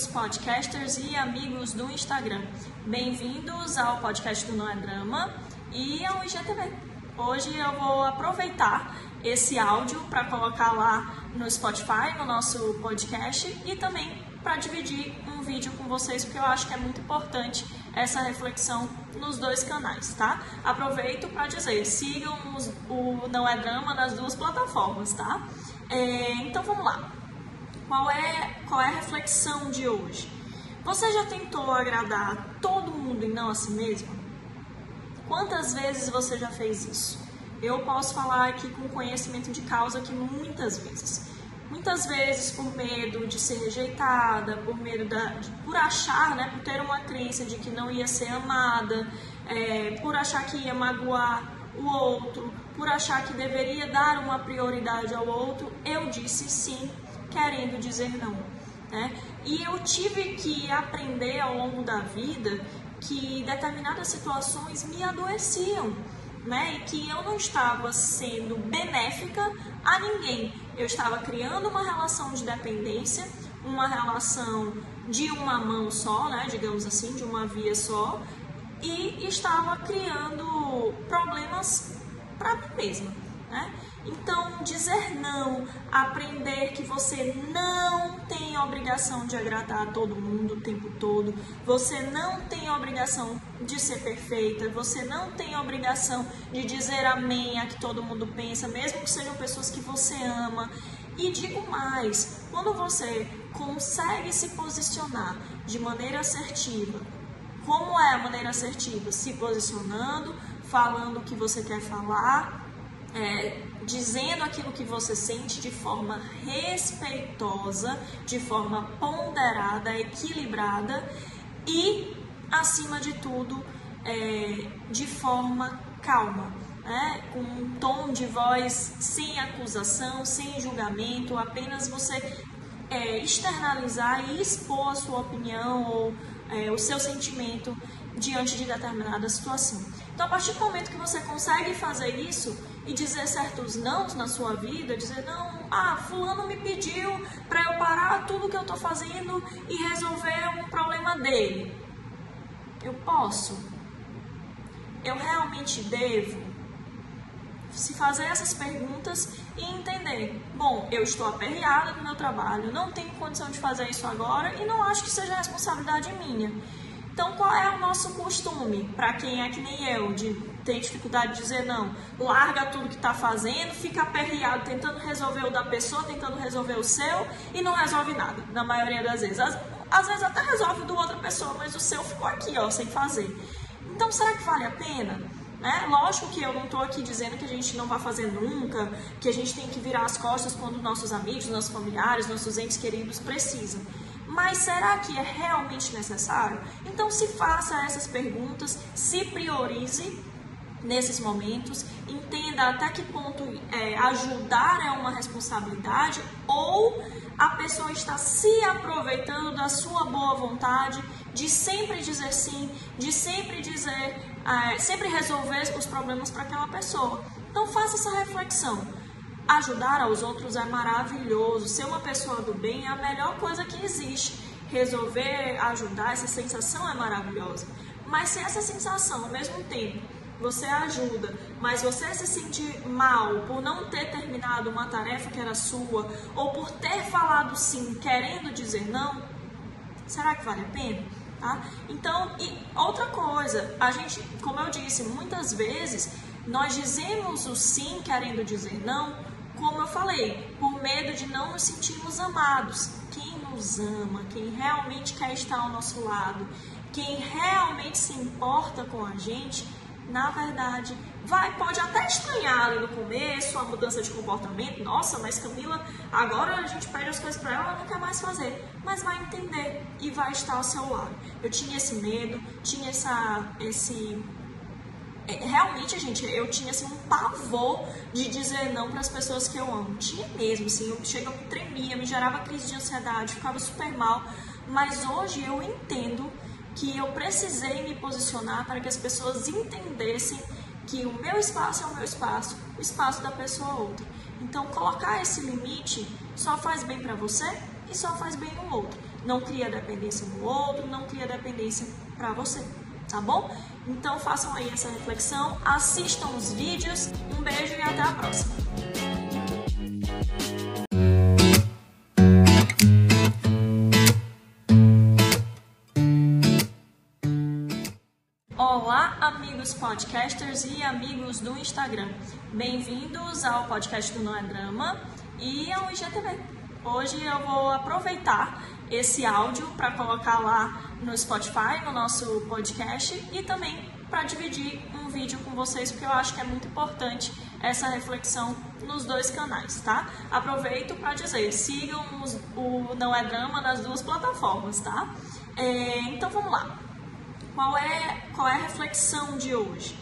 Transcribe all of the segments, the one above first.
amigos podcasters e amigos do Instagram. Bem-vindos ao podcast do Não é Drama e ao IGTV. Hoje eu vou aproveitar esse áudio para colocar lá no Spotify, no nosso podcast e também para dividir um vídeo com vocês, porque eu acho que é muito importante essa reflexão nos dois canais, tá? Aproveito para dizer, sigam o Não é Drama nas duas plataformas, tá? É, então vamos lá. Qual é, qual é a reflexão de hoje? Você já tentou agradar todo mundo e não a si mesmo? Quantas vezes você já fez isso? Eu posso falar aqui com conhecimento de causa que muitas vezes. Muitas vezes por medo de ser rejeitada, por medo da, por achar, né, por ter uma crença de que não ia ser amada, é, por achar que ia magoar o outro, por achar que deveria dar uma prioridade ao outro, eu disse sim querendo dizer não. Né? E eu tive que aprender ao longo da vida que determinadas situações me adoeciam. Né? E que eu não estava sendo benéfica a ninguém. Eu estava criando uma relação de dependência, uma relação de uma mão só, né? digamos assim, de uma via só, e estava criando problemas para mim mesma. Né? Então, dizer não, aprender que você não tem obrigação de agradar a todo mundo o tempo todo, você não tem obrigação de ser perfeita, você não tem obrigação de dizer amém a que todo mundo pensa, mesmo que sejam pessoas que você ama. E digo mais, quando você consegue se posicionar de maneira assertiva, como é a maneira assertiva? Se posicionando, falando o que você quer falar, é, dizendo aquilo que você sente de forma respeitosa, de forma ponderada, equilibrada e, acima de tudo, é, de forma calma. Né? com um tom de voz sem acusação, sem julgamento, apenas você é, externalizar e expor a sua opinião ou é, o seu sentimento diante de determinada situação. Então, a partir do momento que você consegue fazer isso e dizer certos nãos na sua vida, dizer não, ah, fulano me pediu para eu parar tudo que eu estou fazendo e resolver um problema dele. Eu posso? Eu realmente devo? Se fazer essas perguntas e entender, bom, eu estou aperreada no meu trabalho, não tenho condição de fazer isso agora e não acho que seja responsabilidade minha. Então, qual é o nosso costume, para quem é que nem eu, de ter dificuldade de dizer não? Larga tudo que está fazendo, fica aperreado tentando resolver o da pessoa, tentando resolver o seu e não resolve nada, na maioria das vezes. Às, às vezes até resolve do outra pessoa, mas o seu ficou aqui, ó, sem fazer. Então, será que vale a pena? Né? Lógico que eu não estou aqui dizendo que a gente não vai fazer nunca, que a gente tem que virar as costas quando nossos amigos, nossos familiares, nossos entes queridos precisam. Mas será que é realmente necessário? Então se faça essas perguntas, se priorize nesses momentos, entenda até que ponto é, ajudar é uma responsabilidade ou a pessoa está se aproveitando da sua boa vontade de sempre dizer sim, de sempre dizer, é, sempre resolver os problemas para aquela pessoa. Então faça essa reflexão. Ajudar aos outros é maravilhoso. Ser uma pessoa do bem é a melhor coisa que existe. Resolver, ajudar, essa sensação é maravilhosa. Mas se essa sensação, ao mesmo tempo, você ajuda, mas você se sentir mal por não ter terminado uma tarefa que era sua, ou por ter falado sim querendo dizer não, será que vale a pena? Tá? Então, e outra coisa, a gente, como eu disse, muitas vezes nós dizemos o sim querendo dizer não como eu falei, por medo de não nos sentirmos amados. Quem nos ama, quem realmente quer estar ao nosso lado, quem realmente se importa com a gente, na verdade, vai pode até estranhar ali no começo a mudança de comportamento. Nossa, mas Camila, agora a gente pede as coisas para ela, ela não quer mais fazer. Mas vai entender e vai estar ao seu lado. Eu tinha esse medo, tinha essa, esse é, realmente, gente, eu tinha assim, um pavor de dizer não para as pessoas que eu amo. Tinha mesmo, assim, eu chega, eu tremia, me gerava crise de ansiedade, ficava super mal. Mas hoje eu entendo que eu precisei me posicionar para que as pessoas entendessem que o meu espaço é o meu espaço, o espaço da pessoa é outro. Então, colocar esse limite só faz bem para você e só faz bem no outro. não cria dependência no outro, não cria dependência para você, tá bom? Então façam aí essa reflexão, assistam os vídeos, um beijo e até a próxima. Podcasters e amigos do Instagram. Bem-vindos ao podcast do Não é Drama e ao IGTV. Hoje eu vou aproveitar esse áudio para colocar lá no Spotify, no nosso podcast e também para dividir um vídeo com vocês, porque eu acho que é muito importante essa reflexão nos dois canais, tá? Aproveito para dizer, sigam o Não é Drama nas duas plataformas, tá? É, então vamos lá. Qual é, qual é a reflexão de hoje?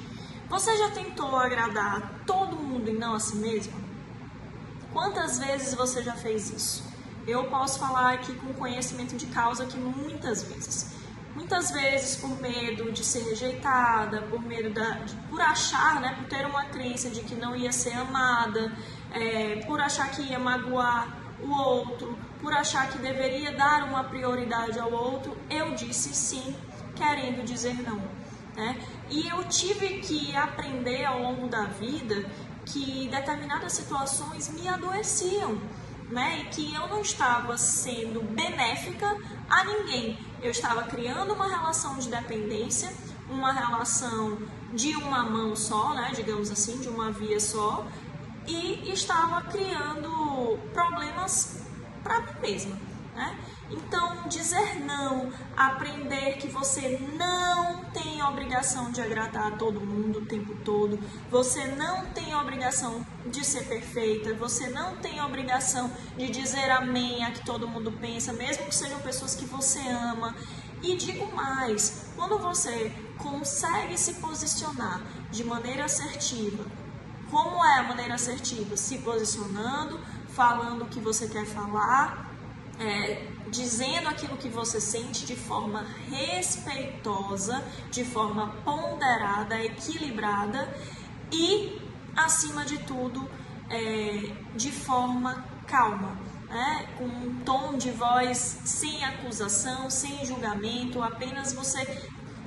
Você já tentou agradar todo mundo e não a si mesmo? Quantas vezes você já fez isso? Eu posso falar aqui com conhecimento de causa que muitas vezes. Muitas vezes por medo de ser rejeitada, por medo da, de, por achar, né, por ter uma crença de que não ia ser amada, é, por achar que ia magoar o outro, por achar que deveria dar uma prioridade ao outro, eu disse sim, querendo dizer não. Né? E eu tive que aprender ao longo da vida que determinadas situações me adoeciam, né? E que eu não estava sendo benéfica a ninguém. Eu estava criando uma relação de dependência, uma relação de uma mão só, né? Digamos assim, de uma via só, e estava criando problemas para mim mesma, né? Então, dizer não, aprender que você não tem obrigação de agradar a todo mundo o tempo todo, você não tem obrigação de ser perfeita, você não tem obrigação de dizer amém a que todo mundo pensa, mesmo que sejam pessoas que você ama. E digo mais, quando você consegue se posicionar de maneira assertiva, como é a maneira assertiva? Se posicionando, falando o que você quer falar, é, dizendo aquilo que você sente de forma respeitosa, de forma ponderada, equilibrada e, acima de tudo, é, de forma calma. Né? com um tom de voz sem acusação, sem julgamento, apenas você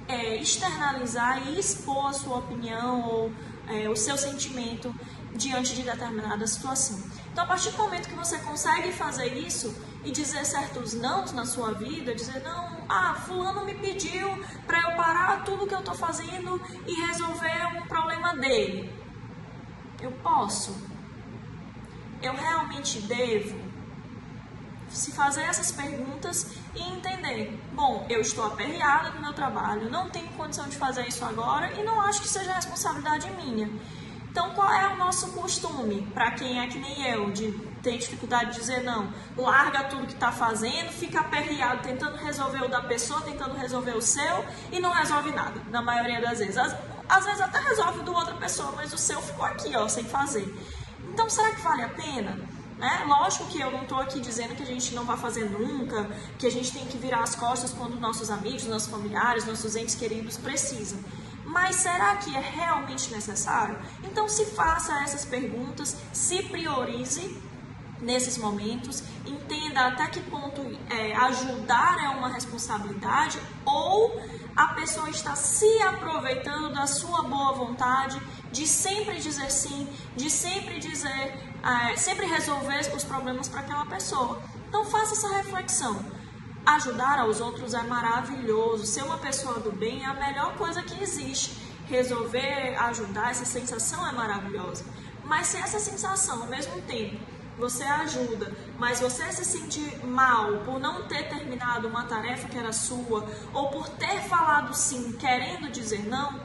é, externalizar e expor a sua opinião ou é, o seu sentimento diante de determinada situação. Então, a partir do momento que você consegue fazer isso, e dizer certos nãos na sua vida, dizer não, ah, fulano me pediu para eu parar tudo que eu estou fazendo e resolver um problema dele. Eu posso? Eu realmente devo? Se fazer essas perguntas e entender, bom, eu estou aperreada no meu trabalho, não tenho condição de fazer isso agora e não acho que seja responsabilidade minha. Então, qual é o nosso costume, para quem é que nem eu, de ter dificuldade de dizer não? Larga tudo que está fazendo, fica aperreado tentando resolver o da pessoa, tentando resolver o seu e não resolve nada, na maioria das vezes. Às, às vezes até resolve do outra pessoa, mas o seu ficou aqui, ó, sem fazer. Então, será que vale a pena? Né? Lógico que eu não estou aqui dizendo que a gente não vai fazer nunca, que a gente tem que virar as costas quando nossos amigos, nossos familiares, nossos entes queridos precisam. Mas será que é realmente necessário? Então se faça essas perguntas, se priorize nesses momentos, entenda até que ponto é, ajudar é uma responsabilidade ou a pessoa está se aproveitando da sua boa vontade de sempre dizer sim, de sempre dizer, é, sempre resolver os problemas para aquela pessoa. Então faça essa reflexão. Ajudar aos outros é maravilhoso. Ser uma pessoa do bem é a melhor coisa que existe. Resolver, ajudar, essa sensação é maravilhosa. Mas se essa sensação, ao mesmo tempo, você ajuda, mas você se sentir mal por não ter terminado uma tarefa que era sua, ou por ter falado sim querendo dizer não,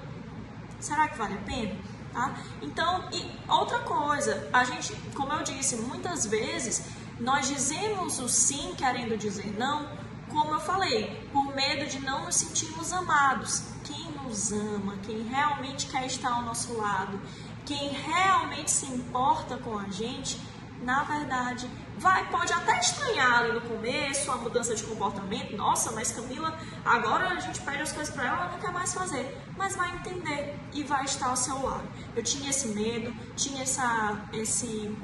será que vale a pena? Tá? Então, e outra coisa, a gente, como eu disse, muitas vezes nós dizemos o sim querendo dizer não como eu falei, por medo de não nos sentirmos amados. Quem nos ama, quem realmente quer estar ao nosso lado, quem realmente se importa com a gente, na verdade, vai pode até estranhar ali no começo a mudança de comportamento. Nossa, mas Camila, agora a gente pede as coisas para ela, ela não quer mais fazer. Mas vai entender e vai estar ao seu lado. Eu tinha esse medo, tinha essa esse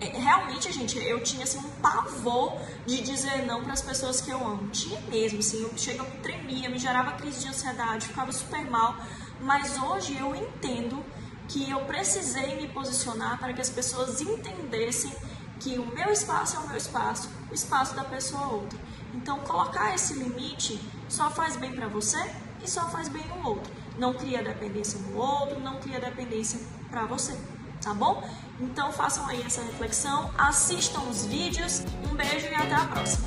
realmente, gente, eu tinha assim, um pavor de dizer não para as pessoas que eu amo. Tinha mesmo, assim, eu chegava, tremia, me gerava crise de ansiedade, ficava super mal. Mas hoje eu entendo que eu precisei me posicionar para que as pessoas entendessem que o meu espaço é o meu espaço, o espaço da pessoa é outro. Então, colocar esse limite só faz bem para você e só faz bem no outro. Não cria dependência no outro, não cria dependência para você, tá bom? Então, façam aí essa reflexão, assistam os vídeos. Um beijo e até a próxima.